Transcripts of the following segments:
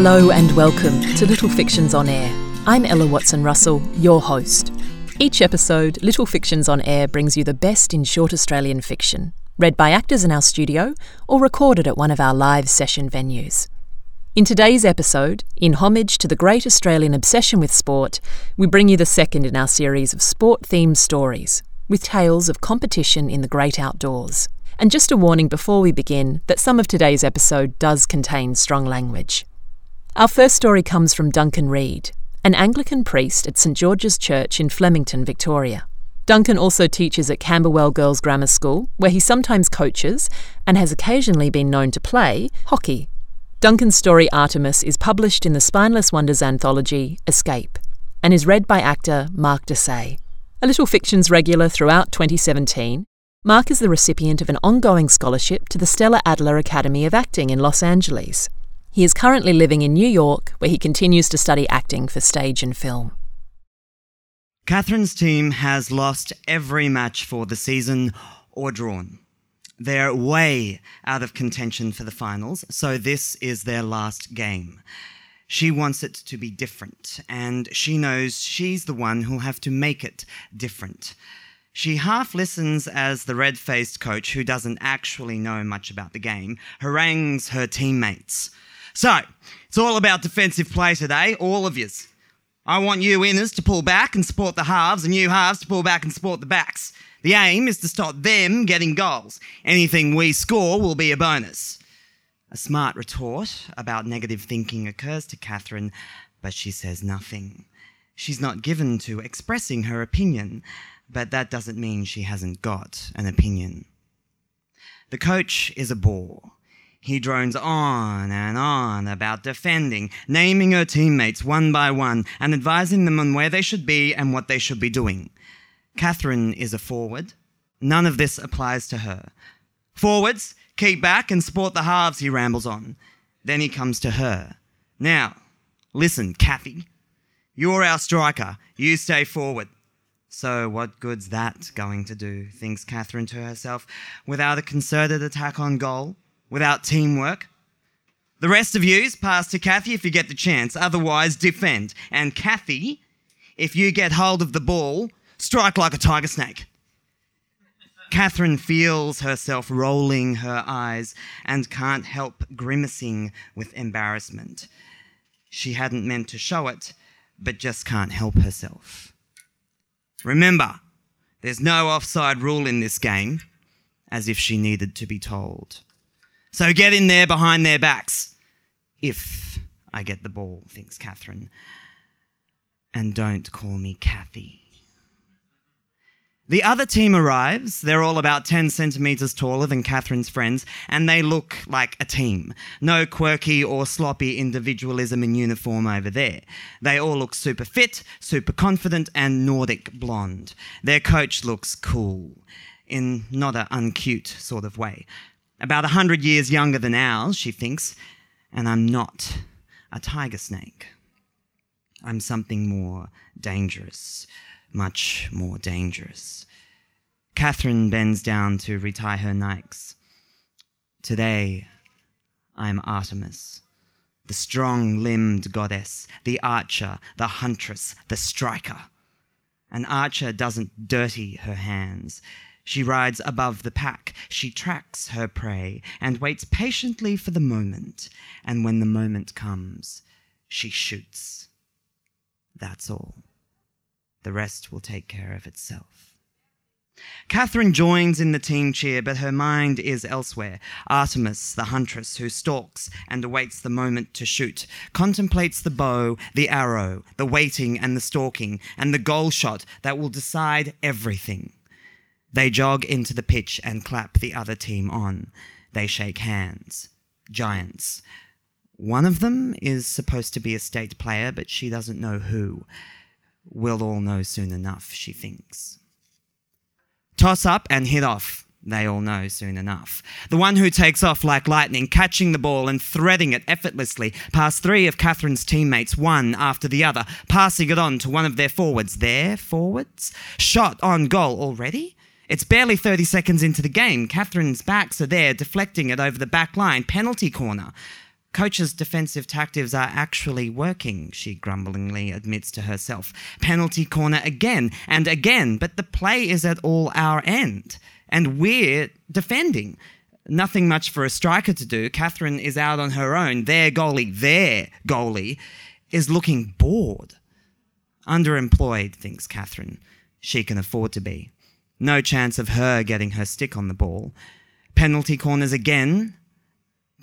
Hello and welcome to Little Fictions on Air. I'm Ella Watson Russell, your host. Each episode, Little Fictions on Air brings you the best in short Australian fiction, read by actors in our studio or recorded at one of our live session venues. In today's episode, in homage to the great Australian obsession with sport, we bring you the second in our series of sport themed stories, with tales of competition in the great outdoors. And just a warning before we begin that some of today's episode does contain strong language. Our first story comes from Duncan Reid, an Anglican priest at St George's Church in Flemington, Victoria. Duncan also teaches at Camberwell Girls Grammar School, where he sometimes coaches and has occasionally been known to play hockey. Duncan's story Artemis is published in the Spineless Wonders anthology Escape and is read by actor Mark Desai. A Little Fictions regular throughout 2017, Mark is the recipient of an ongoing scholarship to the Stella Adler Academy of Acting in Los Angeles. He is currently living in New York, where he continues to study acting for stage and film. Catherine's team has lost every match for the season or drawn. They're way out of contention for the finals, so this is their last game. She wants it to be different, and she knows she's the one who'll have to make it different. She half listens as the red faced coach, who doesn't actually know much about the game, harangues her teammates. So, it's all about defensive play today, all of yous. I want you inners to pull back and support the halves, and you halves to pull back and support the backs. The aim is to stop them getting goals. Anything we score will be a bonus. A smart retort about negative thinking occurs to Catherine, but she says nothing. She's not given to expressing her opinion, but that doesn't mean she hasn't got an opinion. The coach is a bore. He drones on and on about defending, naming her teammates one by one, and advising them on where they should be and what they should be doing. Catherine is a forward. None of this applies to her. Forwards, keep back and support the halves, he rambles on. Then he comes to her. Now, listen, Kathy. You're our striker. You stay forward. So, what good's that going to do? thinks Catherine to herself. Without a concerted attack on goal, without teamwork. The rest of yous pass to Kathy if you get the chance, otherwise, defend. And Kathy, if you get hold of the ball, strike like a tiger snake. Catherine feels herself rolling her eyes and can't help grimacing with embarrassment. She hadn't meant to show it, but just can't help herself. Remember, there's no offside rule in this game, as if she needed to be told. So get in there behind their backs. If I get the ball, thinks Catherine. And don't call me Kathy. The other team arrives. They're all about 10 centimetres taller than Catherine's friends, and they look like a team. No quirky or sloppy individualism in uniform over there. They all look super fit, super confident, and Nordic blonde. Their coach looks cool, in not an uncute sort of way. About a hundred years younger than ours, she thinks, and I'm not a tiger snake. I'm something more dangerous much more dangerous. Catherine bends down to retie her Nikes. Today, I'm Artemis, the strong limbed goddess, the archer, the huntress, the striker. An archer doesn't dirty her hands. She rides above the pack. She tracks her prey and waits patiently for the moment. And when the moment comes, she shoots. That's all. The rest will take care of itself. Catherine joins in the team cheer, but her mind is elsewhere. Artemis, the huntress who stalks and awaits the moment to shoot, contemplates the bow, the arrow, the waiting and the stalking, and the goal shot that will decide everything. They jog into the pitch and clap the other team on. They shake hands. Giants. One of them is supposed to be a state player, but she doesn't know who. We'll all know soon enough, she thinks. Toss up and hit off. They all know soon enough. The one who takes off like lightning, catching the ball and threading it effortlessly past three of Catherine's teammates, one after the other, passing it on to one of their forwards. Their forwards? Shot on goal already? It's barely 30 seconds into the game. Catherine's backs are there, deflecting it over the back line. Penalty corner. Coach's defensive tactics are actually working, she grumblingly admits to herself. Penalty corner again and again, but the play is at all our end, and we're defending. Nothing much for a striker to do. Catherine is out on her own. Their goalie, their goalie, is looking bored. Underemployed, thinks Catherine. She can afford to be. No chance of her getting her stick on the ball. Penalty corners again,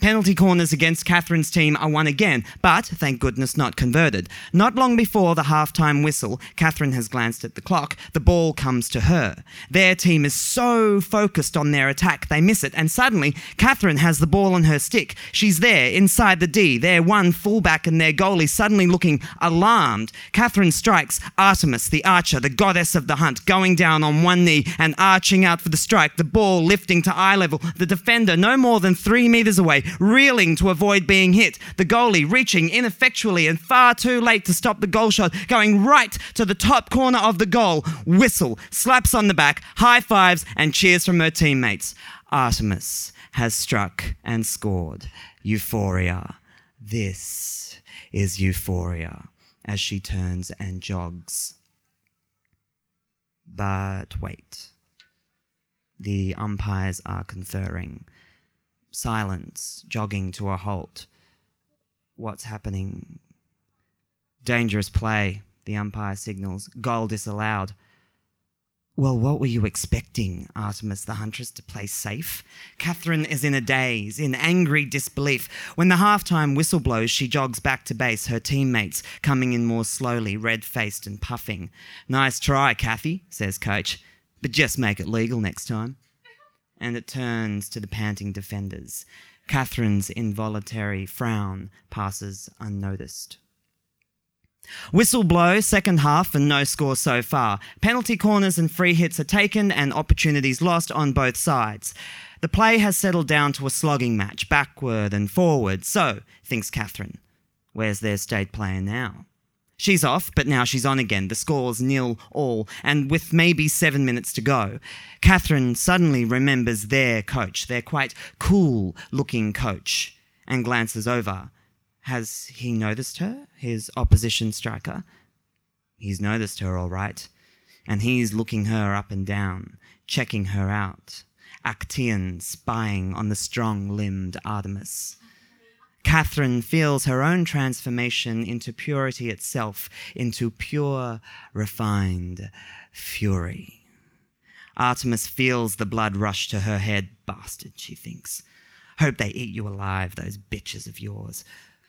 Penalty corners against Catherine's team are won again, but thank goodness not converted. Not long before the halftime whistle, Catherine has glanced at the clock. The ball comes to her. Their team is so focused on their attack, they miss it, and suddenly Catherine has the ball on her stick. She's there, inside the D. Their one fullback and their goalie suddenly looking alarmed. Catherine strikes Artemis, the archer, the goddess of the hunt, going down on one knee and arching out for the strike, the ball lifting to eye level. The defender, no more than three metres away, reeling to avoid being hit. The goalie reaching ineffectually and far too late to stop the goal shot, going right to the top corner of the goal. Whistle, slaps on the back, high fives, and cheers from her teammates. Artemis has struck and scored. Euphoria. This is euphoria as she turns and jogs. But wait. The umpires are conferring silence, jogging to a halt. What's happening? Dangerous play, the umpire signals. Goal disallowed. Well, what were you expecting, Artemis the Huntress, to play safe? Catherine is in a daze, in angry disbelief. When the halftime whistle blows, she jogs back to base, her teammates coming in more slowly, red faced and puffing. Nice try, Kathy, says coach, but just make it legal next time and it turns to the panting defenders. Catherine's involuntary frown passes unnoticed. Whistle blow, second half, and no score so far. Penalty corners and free hits are taken and opportunities lost on both sides. The play has settled down to a slogging match, backward and forward. So, thinks Catherine, where's their state player now? She's off, but now she's on again. The score's nil all, and with maybe seven minutes to go, Catherine suddenly remembers their coach, their quite cool looking coach, and glances over. Has he noticed her, his opposition striker? He's noticed her all right, and he's looking her up and down, checking her out. Actaeon spying on the strong limbed Artemis. Catherine feels her own transformation into purity itself, into pure, refined fury. Artemis feels the blood rush to her head. Bastard, she thinks. Hope they eat you alive, those bitches of yours.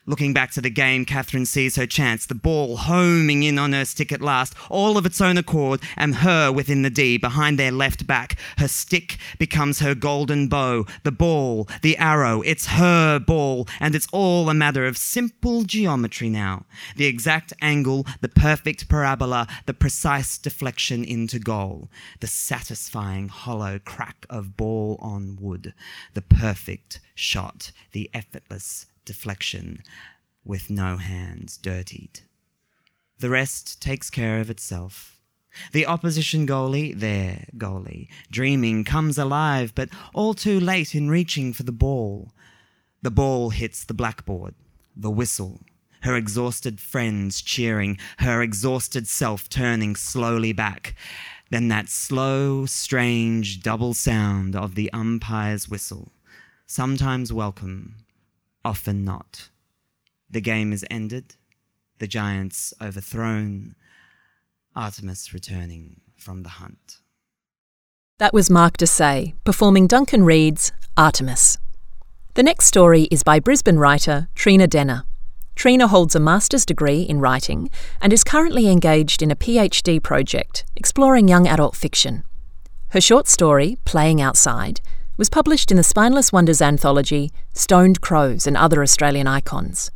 Looking back to the game, Catherine sees her chance, the ball homing in on her stick at last, all of its own accord, and her within the D, behind their left back. Her stick becomes her golden bow, the ball, the arrow, it's her ball, and it's all a matter of simple geometry now. The exact angle, the perfect parabola, the precise deflection into goal, the satisfying hollow crack of ball on wood, the perfect shot, the effortless deflection with no hands dirtied. The rest takes care of itself. The opposition goalie, their goalie, dreaming, comes alive, but all too late in reaching for the ball. The ball hits the blackboard, the whistle, her exhausted friends cheering, her exhausted self turning slowly back. Then that slow, strange double sound of the umpire's whistle, sometimes welcome, often not. The game is ended, the giants overthrown, Artemis returning from the hunt. That was Mark Desay performing Duncan Reid's Artemis. The next story is by Brisbane writer Trina Denner. Trina holds a master's degree in writing and is currently engaged in a PhD project exploring young adult fiction. Her short story, Playing Outside, was published in the Spineless Wonders anthology Stoned Crows and Other Australian Icons,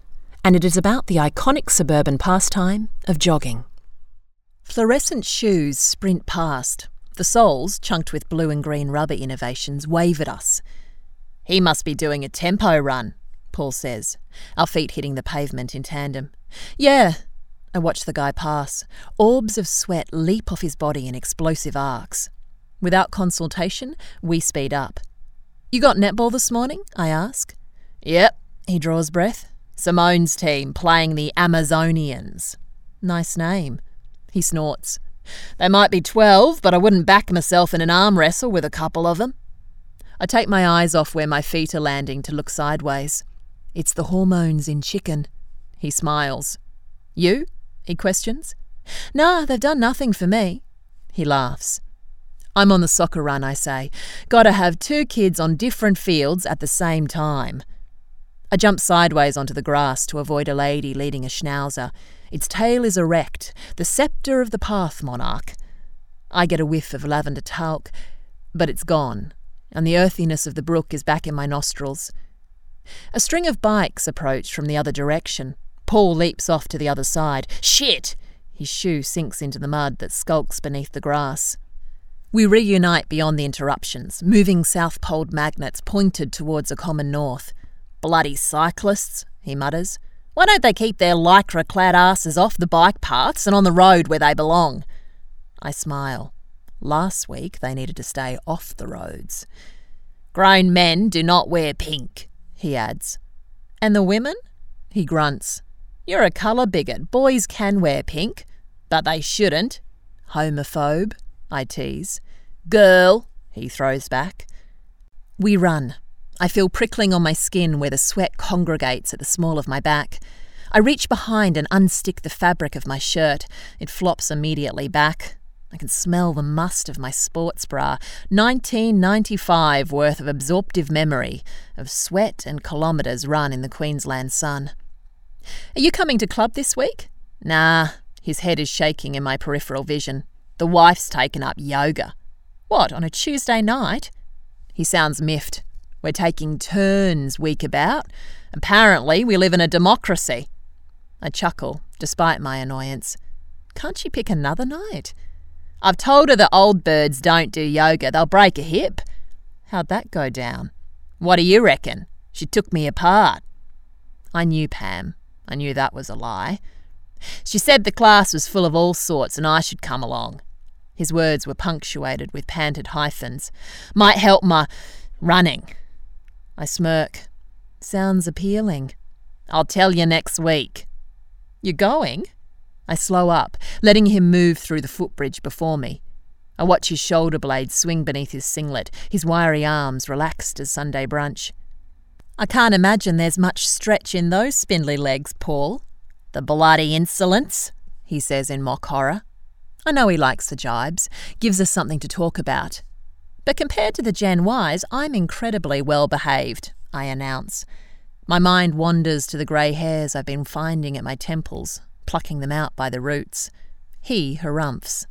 and it is about the iconic suburban pastime of jogging. Fluorescent shoes sprint past. The soles, chunked with blue and green rubber innovations, wave at us. He must be doing a tempo run, Paul says, our feet hitting the pavement in tandem. Yeah. I watch the guy pass. Orbs of sweat leap off his body in explosive arcs. Without consultation, we speed up. You got netball this morning? I ask. Yep, He draws breath. Simone's team playing the Amazonians. Nice name. He snorts. They might be 12, but I wouldn't back myself in an arm wrestle with a couple of them. I take my eyes off where my feet are landing to look sideways. It's the hormones in chicken. He smiles. You? he questions. Nah, they've done nothing for me. He laughs. I'm on the soccer run, I say. Gotta have two kids on different fields at the same time. I jump sideways onto the grass to avoid a lady leading a schnauzer. Its tail is erect, the sceptre of the path monarch. I get a whiff of lavender talc, but it's gone, and the earthiness of the brook is back in my nostrils. A string of bikes approach from the other direction. Paul leaps off to the other side. Shit! His shoe sinks into the mud that skulks beneath the grass. We reunite beyond the interruptions, moving south poled magnets pointed towards a common north. Bloody cyclists, he mutters. Why don't they keep their lycra clad asses off the bike paths and on the road where they belong? I smile. Last week they needed to stay off the roads. Grown men do not wear pink, he adds. And the women? He grunts. You're a colour bigot. Boys can wear pink, but they shouldn't. Homophobe, I tease. Girl, he throws back. We run. I feel prickling on my skin where the sweat congregates at the small of my back. I reach behind and unstick the fabric of my shirt. It flops immediately back. I can smell the must of my sports bra. 1995 worth of absorptive memory of sweat and kilometres run in the Queensland sun. Are you coming to club this week? Nah, his head is shaking in my peripheral vision. The wife's taken up yoga. What, on a Tuesday night? He sounds miffed. We're taking turns week about. Apparently, we live in a democracy. I chuckle, despite my annoyance. Can't she pick another night? I've told her the old birds don't do yoga, they'll break a hip. How'd that go down? What do you reckon? She took me apart. I knew Pam. I knew that was a lie. She said the class was full of all sorts and I should come along. His words were punctuated with panted hyphens. Might help my running. I smirk. Sounds appealing. I'll tell you next week. You're going? I slow up, letting him move through the footbridge before me. I watch his shoulder blades swing beneath his singlet, his wiry arms relaxed as Sunday brunch. I can't imagine there's much stretch in those spindly legs, Paul. The bloody insolence, he says in mock horror. I know he likes the jibes, gives us something to talk about. But compared to the Gen Ys, I'm incredibly well behaved, I announce. My mind wanders to the grey hairs I've been finding at my temples, plucking them out by the roots. He harumphs.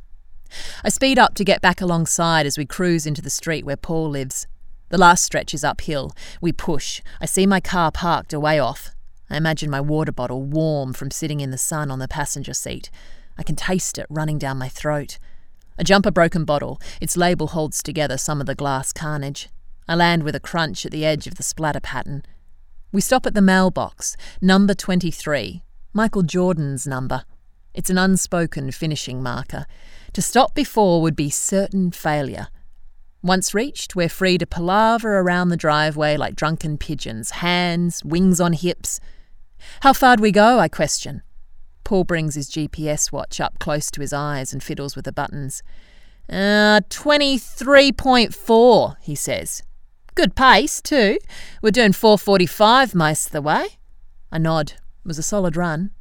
I speed up to get back alongside as we cruise into the street where Paul lives. The last stretch is uphill. We push. I see my car parked away off. I imagine my water bottle warm from sitting in the sun on the passenger seat. I can taste it running down my throat. I jump a broken bottle. Its label holds together some of the glass carnage. I land with a crunch at the edge of the splatter pattern. We stop at the mailbox, number 23, Michael Jordan's number. It's an unspoken finishing marker. To stop before would be certain failure. Once reached, we're free to palaver around the driveway like drunken pigeons, hands, wings on hips. How far'd we go? I question. Paul brings his GPS watch up close to his eyes and fiddles with the buttons. Uh, 23.4, he says. Good pace, too. We're doing 4.45 most of the way. I nod. It was a solid run.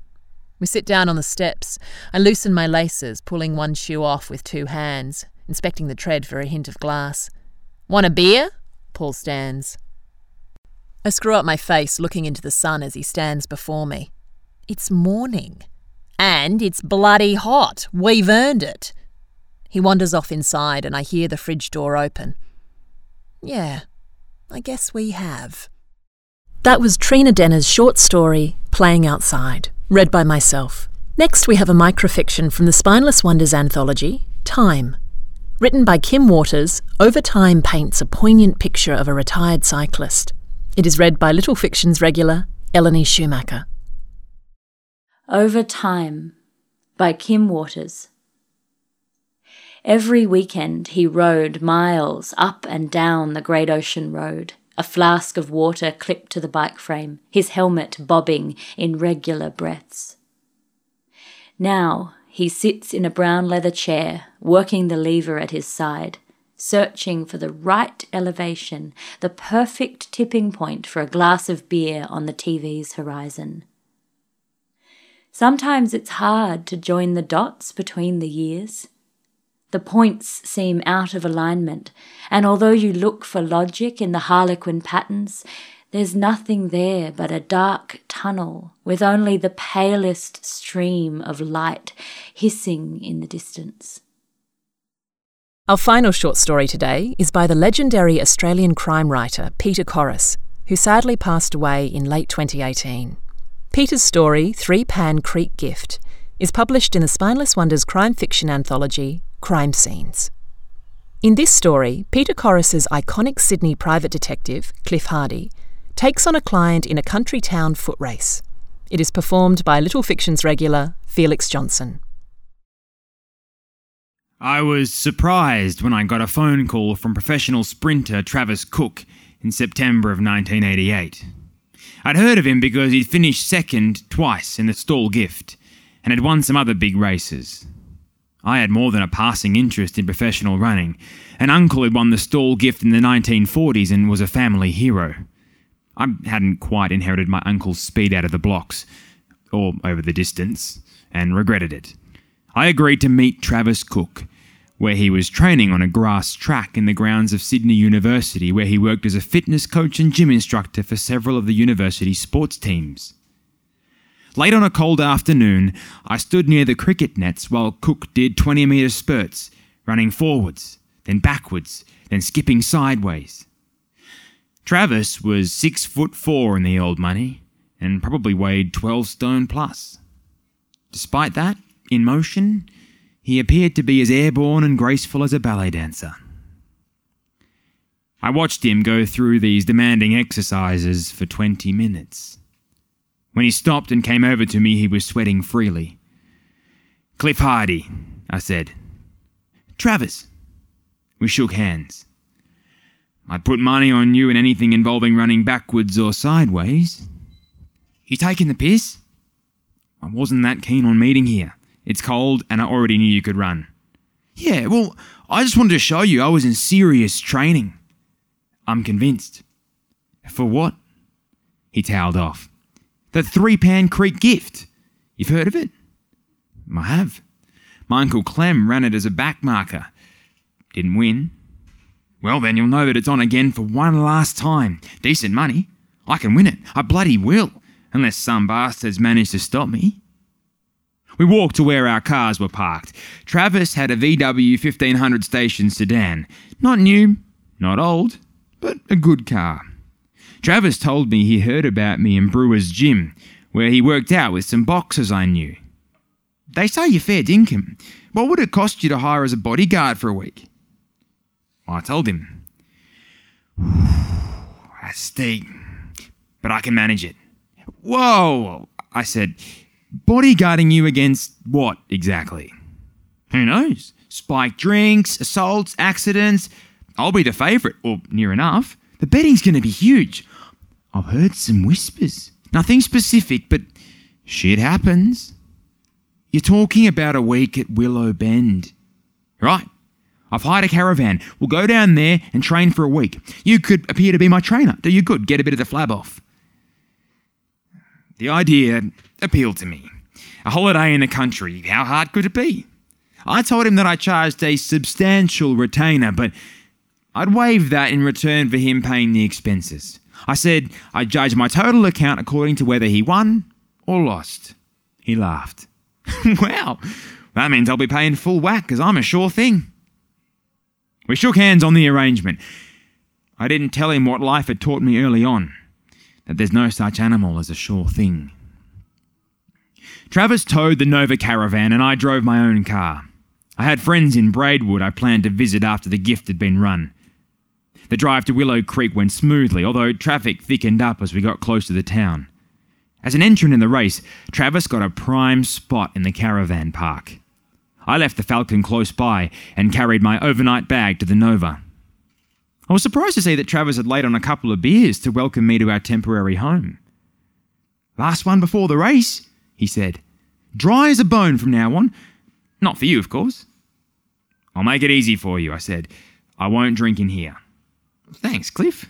We sit down on the steps. I loosen my laces, pulling one shoe off with two hands, inspecting the tread for a hint of glass. Want a beer? Paul stands. I screw up my face, looking into the sun as he stands before me. It's morning. And it's bloody hot. We've earned it. He wanders off inside, and I hear the fridge door open. Yeah, I guess we have. That was Trina Denner's short story, Playing Outside, read by myself. Next, we have a microfiction from the Spineless Wonders anthology, Time. Written by Kim Waters, Over Time paints a poignant picture of a retired cyclist. It is read by Little Fictions regular, Eleni Schumacher. Over Time by Kim Waters. Every weekend he rode miles up and down the Great Ocean Road, a flask of water clipped to the bike frame, his helmet bobbing in regular breaths. Now he sits in a brown leather chair, working the lever at his side, searching for the right elevation, the perfect tipping point for a glass of beer on the TV's horizon. Sometimes it's hard to join the dots between the years. The points seem out of alignment, and although you look for logic in the harlequin patterns, there's nothing there but a dark tunnel with only the palest stream of light hissing in the distance. Our final short story today is by the legendary Australian crime writer Peter Corris, who sadly passed away in late 2018. Peter's story, Three Pan Creek Gift, is published in the Spineless Wonders crime fiction anthology, Crime Scenes. In this story, Peter Corris's iconic Sydney private detective, Cliff Hardy, takes on a client in a country town foot race. It is performed by Little Fictions regular Felix Johnson. I was surprised when I got a phone call from professional sprinter Travis Cook in September of 1988. I'd heard of him because he'd finished second twice in the Stawell gift and had won some other big races. I had more than a passing interest in professional running. An uncle had won the Stawell gift in the 1940s and was a family hero. I hadn't quite inherited my uncle's speed out of the blocks, or over the distance, and regretted it. I agreed to meet Travis Cook, where he was training on a grass track in the grounds of Sydney University, where he worked as a fitness coach and gym instructor for several of the university's sports teams. Late on a cold afternoon, I stood near the cricket nets while Cook did 20 metre spurts, running forwards, then backwards, then skipping sideways. Travis was six foot four in the old money, and probably weighed 12 stone plus. Despite that, in motion, he appeared to be as airborne and graceful as a ballet dancer. I watched him go through these demanding exercises for 20 minutes. When he stopped and came over to me, he was sweating freely. Cliff Hardy, I said. Travis. We shook hands. I'd put money on you in anything involving running backwards or sideways. You taking the piss? I wasn't that keen on meeting here. It's cold, and I already knew you could run. Yeah, well, I just wanted to show you I was in serious training. I'm convinced. For what? He toweled off. The Three Pan Creek gift. You've heard of it? I have. My Uncle Clem ran it as a back marker. Didn't win. Well, then you'll know that it's on again for one last time. Decent money. I can win it. I bloody will. Unless some bastards manage to stop me. We walked to where our cars were parked. Travis had a VW 1500 station sedan. Not new, not old, but a good car. Travis told me he heard about me in Brewer's gym, where he worked out with some boxers I knew. They say you're fair dinkum. What would it cost you to hire as a bodyguard for a week? I told him. That's but I can manage it. Whoa, I said. Bodyguarding you against what exactly? Who knows? Spiked drinks, assaults, accidents. I'll be the favourite, or near enough. The betting's going to be huge. I've heard some whispers. Nothing specific, but shit happens. You're talking about a week at Willow Bend. Right. I've hired a caravan. We'll go down there and train for a week. You could appear to be my trainer. Do you good? Get a bit of the flab off. The idea appealed to me. A holiday in the country, how hard could it be? I told him that I charged a substantial retainer, but I'd waive that in return for him paying the expenses. I said I'd judge my total account according to whether he won or lost. He laughed. well, that means I'll be paying full whack because I'm a sure thing. We shook hands on the arrangement. I didn't tell him what life had taught me early on that there's no such animal as a sure thing. Travis towed the Nova caravan and I drove my own car. I had friends in Braidwood I planned to visit after the gift had been run. The drive to Willow Creek went smoothly, although traffic thickened up as we got close to the town. As an entrant in the race, Travis got a prime spot in the caravan park. I left the Falcon close by and carried my overnight bag to the Nova. I was surprised to see that Travis had laid on a couple of beers to welcome me to our temporary home. Last one before the race, he said. Dry as a bone from now on. Not for you, of course. I'll make it easy for you, I said. I won't drink in here. Thanks, Cliff.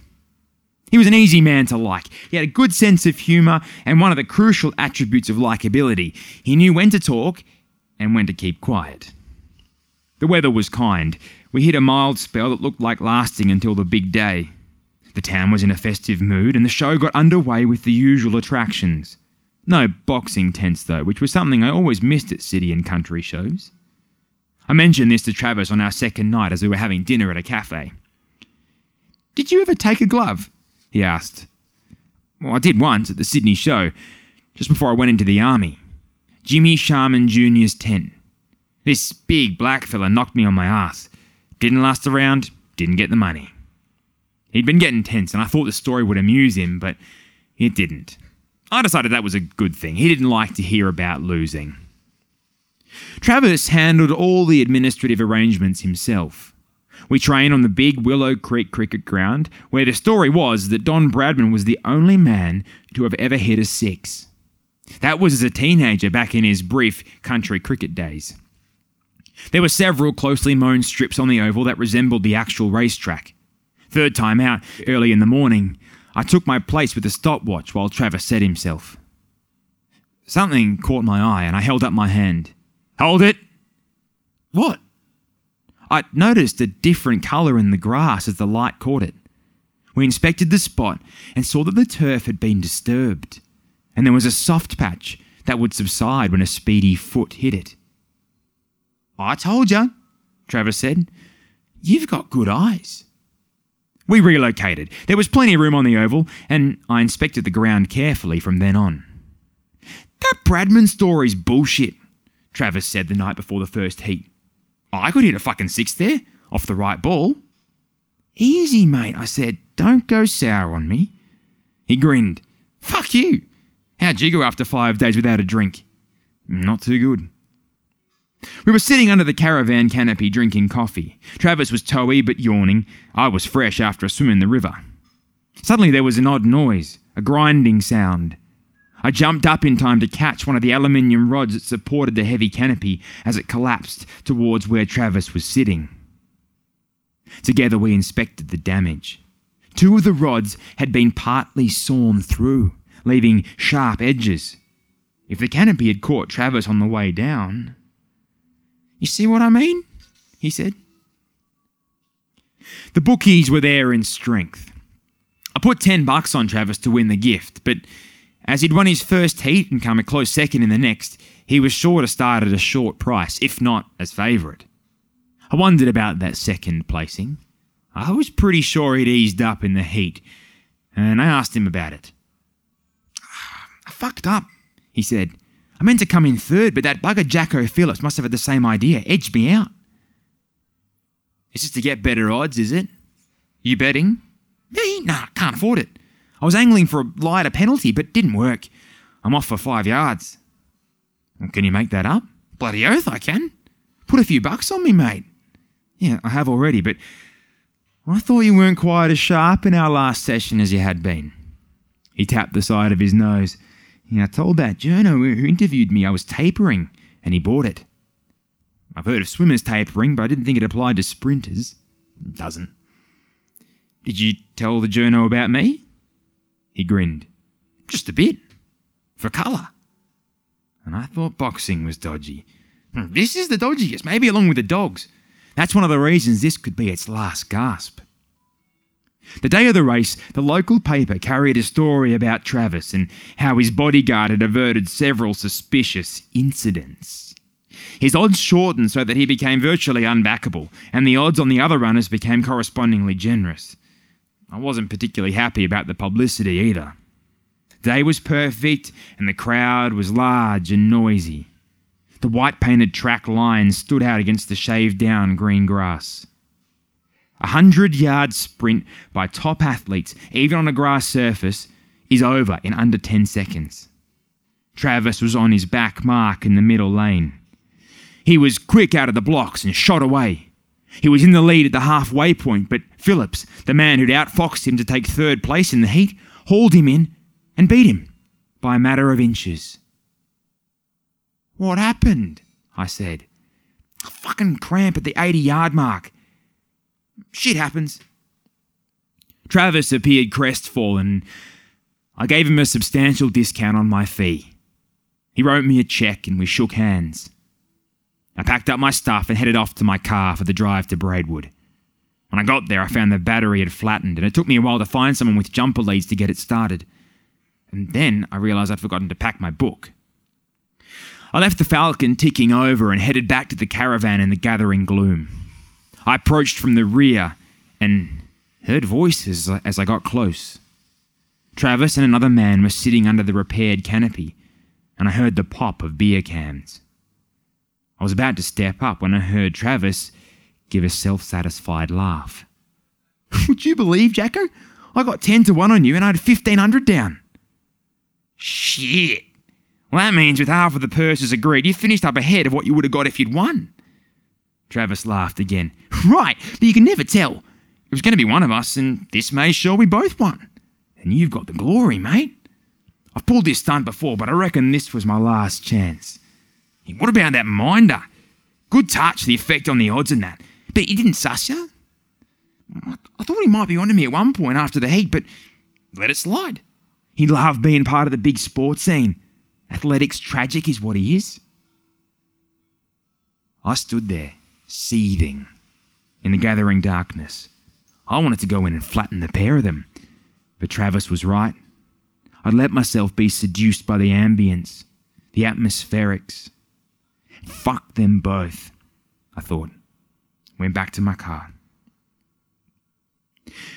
He was an easy man to like. He had a good sense of humour and one of the crucial attributes of likability. He knew when to talk and when to keep quiet. The weather was kind. We hit a mild spell that looked like lasting until the big day. The town was in a festive mood and the show got underway with the usual attractions. No boxing tents, though, which was something I always missed at city and country shows. I mentioned this to Travis on our second night as we were having dinner at a cafe. Did you ever take a glove? he asked. Well, I did once at the Sydney show, just before I went into the army. Jimmy Sharman Jr.'s tent. This big black fella knocked me on my ass. Didn't last a round, didn't get the money. He'd been getting tense, and I thought the story would amuse him, but it didn't. I decided that was a good thing. He didn't like to hear about losing. Travis handled all the administrative arrangements himself. We trained on the big Willow Creek cricket ground, where the story was that Don Bradman was the only man to have ever hit a six. That was as a teenager back in his brief country cricket days. There were several closely mown strips on the oval that resembled the actual racetrack. Third time out, early in the morning, I took my place with the stopwatch while Travis set himself. Something caught my eye and I held up my hand. Hold it! What? I noticed a different colour in the grass as the light caught it. We inspected the spot and saw that the turf had been disturbed, and there was a soft patch that would subside when a speedy foot hit it. I told you, Travis said. You've got good eyes. We relocated. There was plenty of room on the oval, and I inspected the ground carefully from then on. That Bradman story's bullshit, Travis said the night before the first heat. I could hit a fucking six there, off the right ball. Easy, mate, I said. Don't go sour on me. He grinned. Fuck you. How'd you go after five days without a drink? Not too good. We were sitting under the caravan canopy drinking coffee. Travis was toey but yawning. I was fresh after a swim in the river. Suddenly there was an odd noise, a grinding sound. I jumped up in time to catch one of the aluminium rods that supported the heavy canopy as it collapsed towards where Travis was sitting. Together we inspected the damage. Two of the rods had been partly sawn through, leaving sharp edges. If the canopy had caught Travis on the way down, you see what I mean? He said. The bookies were there in strength. I put 10 bucks on Travis to win the gift, but as he'd won his first heat and come a close second in the next, he was sure to start at a short price, if not as favourite. I wondered about that second placing. I was pretty sure he'd eased up in the heat, and I asked him about it. I fucked up, he said. I meant to come in third, but that bugger Jacko Phillips must have had the same idea, edged me out. It's just to get better odds, is it? You betting? Me? Nah, can't afford it. I was angling for a lighter penalty, but didn't work. I'm off for five yards. Can you make that up? Bloody oath, I can. Put a few bucks on me, mate. Yeah, I have already, but I thought you weren't quite as sharp in our last session as you had been. He tapped the side of his nose. I told that journo who interviewed me I was tapering, and he bought it. I've heard of swimmers tapering, but I didn't think it applied to sprinters. It doesn't. Did you tell the journo about me? He grinned. Just a bit. For colour. And I thought boxing was dodgy. Hmm, this is the dodgiest, maybe along with the dogs. That's one of the reasons this could be its last gasp. The day of the race, the local paper carried a story about Travis and how his bodyguard had averted several suspicious incidents. His odds shortened so that he became virtually unbackable, and the odds on the other runners became correspondingly generous. I wasn't particularly happy about the publicity either. The day was perfect, and the crowd was large and noisy. The white painted track lines stood out against the shaved down green grass. A hundred yard sprint by top athletes, even on a grass surface, is over in under 10 seconds. Travis was on his back mark in the middle lane. He was quick out of the blocks and shot away. He was in the lead at the halfway point, but Phillips, the man who'd outfoxed him to take third place in the heat, hauled him in and beat him by a matter of inches. What happened? I said. A fucking cramp at the 80 yard mark. Shit happens. Travis appeared crestfallen. I gave him a substantial discount on my fee. He wrote me a check and we shook hands. I packed up my stuff and headed off to my car for the drive to Braidwood. When I got there, I found the battery had flattened, and it took me a while to find someone with jumper leads to get it started. And then I realised I'd forgotten to pack my book. I left the Falcon ticking over and headed back to the caravan in the gathering gloom. I approached from the rear and heard voices as I got close. Travis and another man were sitting under the repaired canopy, and I heard the pop of beer cans. I was about to step up when I heard Travis give a self satisfied laugh. Would you believe, Jacko? I got 10 to 1 on you and I had 1500 down. Shit. Well, that means with half of the purses agreed, you finished up ahead of what you would have got if you'd won. Travis laughed again. Right, but you can never tell. It was going to be one of us, and this may sure we both won. And you've got the glory, mate. I've pulled this stunt before, but I reckon this was my last chance. What about that minder? Good touch, the effect on the odds and that. But he didn't suss you. I thought he might be onto me at one point after the heat, but let it slide. He loved being part of the big sports scene. Athletics tragic is what he is. I stood there, seething, in the gathering darkness. I wanted to go in and flatten the pair of them, but Travis was right. I'd let myself be seduced by the ambience, the atmospherics. Fuck them both, I thought. Went back to my car.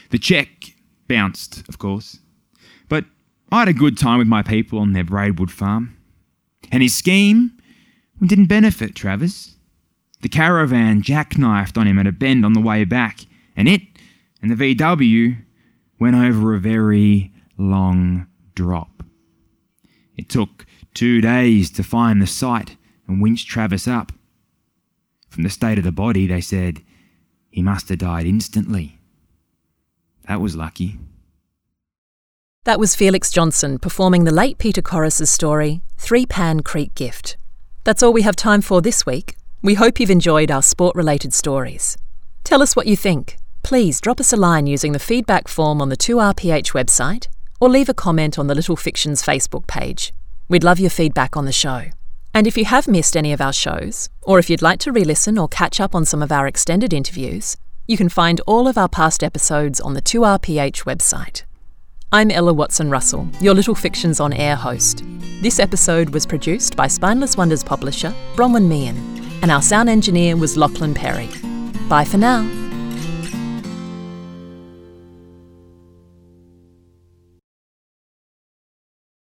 The check bounced, of course, but I had a good time with my people on their Braidwood farm. And his scheme didn't benefit Travis. The caravan jackknifed on him at a bend on the way back, and it and the VW went over a very long drop. It took two days to find the site and winch Travis up. From the state of the body, they said he must have died instantly. That was lucky. That was Felix Johnson performing the late Peter Corris's story, Three Pan Creek Gift. That's all we have time for this week. We hope you've enjoyed our sport related stories. Tell us what you think. Please drop us a line using the feedback form on the 2RPH website or leave a comment on the Little Fictions Facebook page. We'd love your feedback on the show. And if you have missed any of our shows, or if you'd like to re listen or catch up on some of our extended interviews, you can find all of our past episodes on the 2RPH website. I'm Ella Watson Russell, your Little Fictions on Air host. This episode was produced by Spineless Wonders publisher Bronwyn Meehan, and our sound engineer was Lachlan Perry. Bye for now.